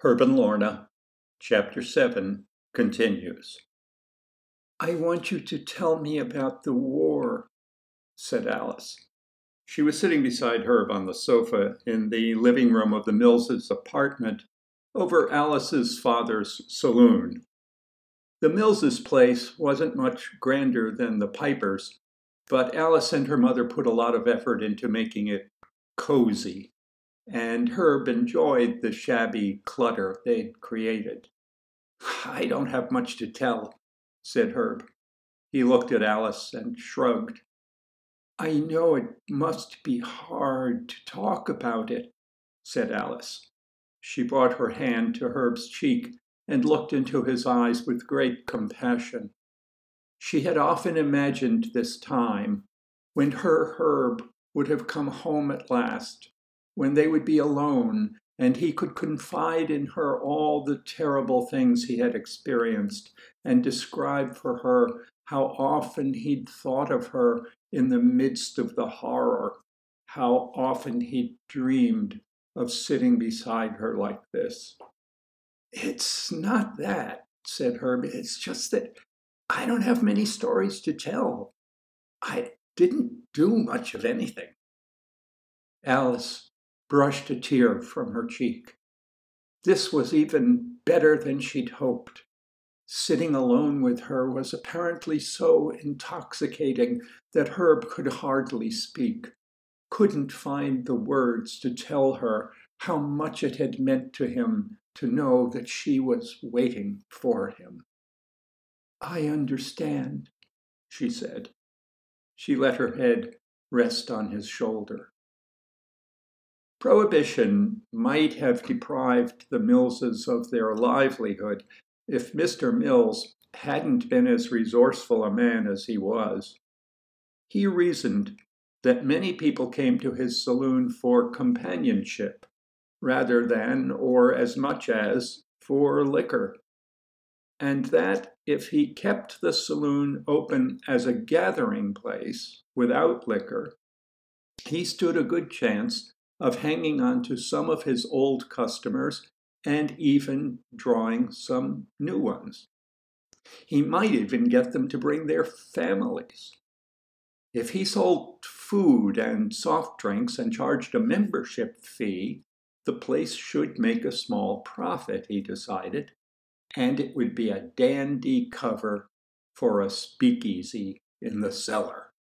Herb and Lorna, Chapter 7 continues. I want you to tell me about the war, said Alice. She was sitting beside Herb on the sofa in the living room of the Millses' apartment over Alice's father's saloon. The Millses' place wasn't much grander than the Pipers, but Alice and her mother put a lot of effort into making it cozy and Herb enjoyed the shabby clutter they'd created. I don't have much to tell, said Herb. He looked at Alice and shrugged. I know it must be hard to talk about it, said Alice. She brought her hand to Herb's cheek and looked into his eyes with great compassion. She had often imagined this time when her Herb would have come home at last when they would be alone and he could confide in her all the terrible things he had experienced and describe for her how often he'd thought of her in the midst of the horror, how often he'd dreamed of sitting beside her like this. It's not that, said Herb. It's just that I don't have many stories to tell. I didn't do much of anything. Alice brushed a tear from her cheek. This was even better than she'd hoped. Sitting alone with her was apparently so intoxicating that Herb could hardly speak, couldn't find the words to tell her how much it had meant to him to know that she was waiting for him. I understand, she said. She let her head rest on his shoulder. Prohibition might have deprived the Millses of their livelihood if Mr. Mills hadn't been as resourceful a man as he was. He reasoned that many people came to his saloon for companionship rather than, or as much as, for liquor, and that if he kept the saloon open as a gathering place without liquor, he stood a good chance of hanging on to some of his old customers and even drawing some new ones. He might even get them to bring their families. If he sold food and soft drinks and charged a membership fee, the place should make a small profit, he decided, and it would be a dandy cover for a speakeasy in the cellar.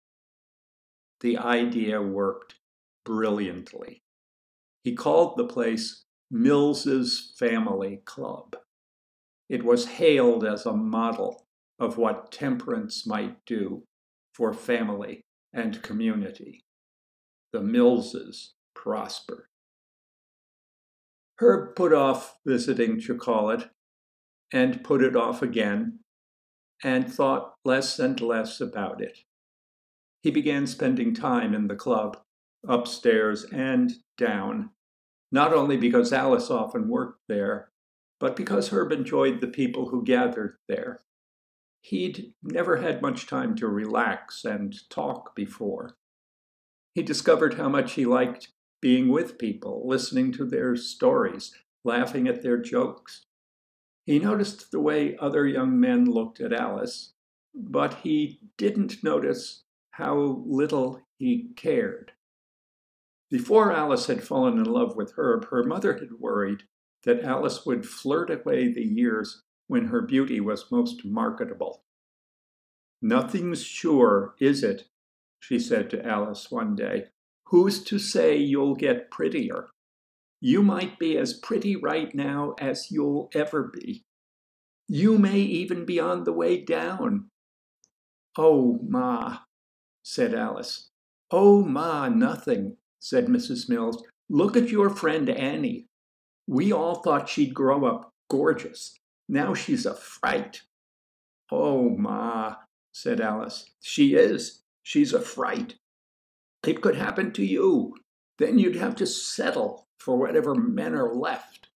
The idea worked brilliantly. He called the place Mills's Family Club. It was hailed as a model of what temperance might do for family and community. The Millses prospered. Herb put off visiting Chucallet and put it off again and thought less and less about it. He began spending time in the club, upstairs and down, not only because Alice often worked there, but because Herb enjoyed the people who gathered there. He'd never had much time to relax and talk before. He discovered how much he liked being with people, listening to their stories, laughing at their jokes. He noticed the way other young men looked at Alice, but he didn't notice how little he cared. Before Alice had fallen in love with Herb, her mother had worried that Alice would flirt away the years when her beauty was most marketable. Nothing's sure, is it? she said to Alice one day. Who's to say you'll get prettier? You might be as pretty right now as you'll ever be. You may even be on the way down. Oh, Ma, said Alice. Oh, Ma, nothing said Mrs. Mills. Look at your friend Annie. We all thought she'd grow up gorgeous. Now she's a fright. Oh, Ma, said Alice. She is. She's a fright. It could happen to you. Then you'd have to settle for whatever men are left.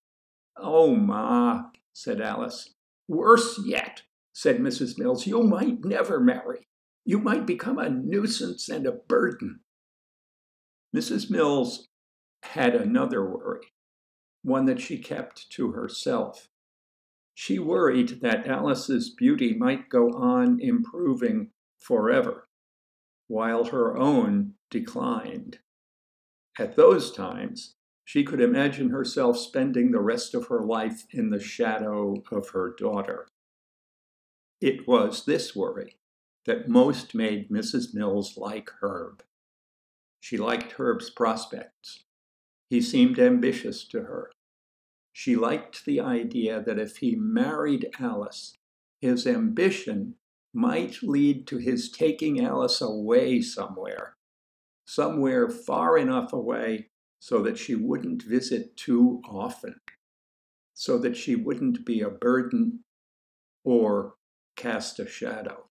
Oh, Ma, said Alice. Worse yet, said Mrs. Mills, you might never marry. You might become a nuisance and a burden. Mrs. Mills had another worry. one that she kept to herself. She worried that Alice's beauty might go on improving forever, while her own declined. At those times, she could imagine herself spending the rest of her life in the shadow of her daughter. It was this worry that most made Mrs. Mills like Herb. She liked Herb's prospects. He seemed ambitious to her. She liked the idea that if he married Alice, his ambition might lead to his taking Alice away somewhere, somewhere far enough away so that she wouldn't visit too often, so that she wouldn't be a burden or cast a shadow.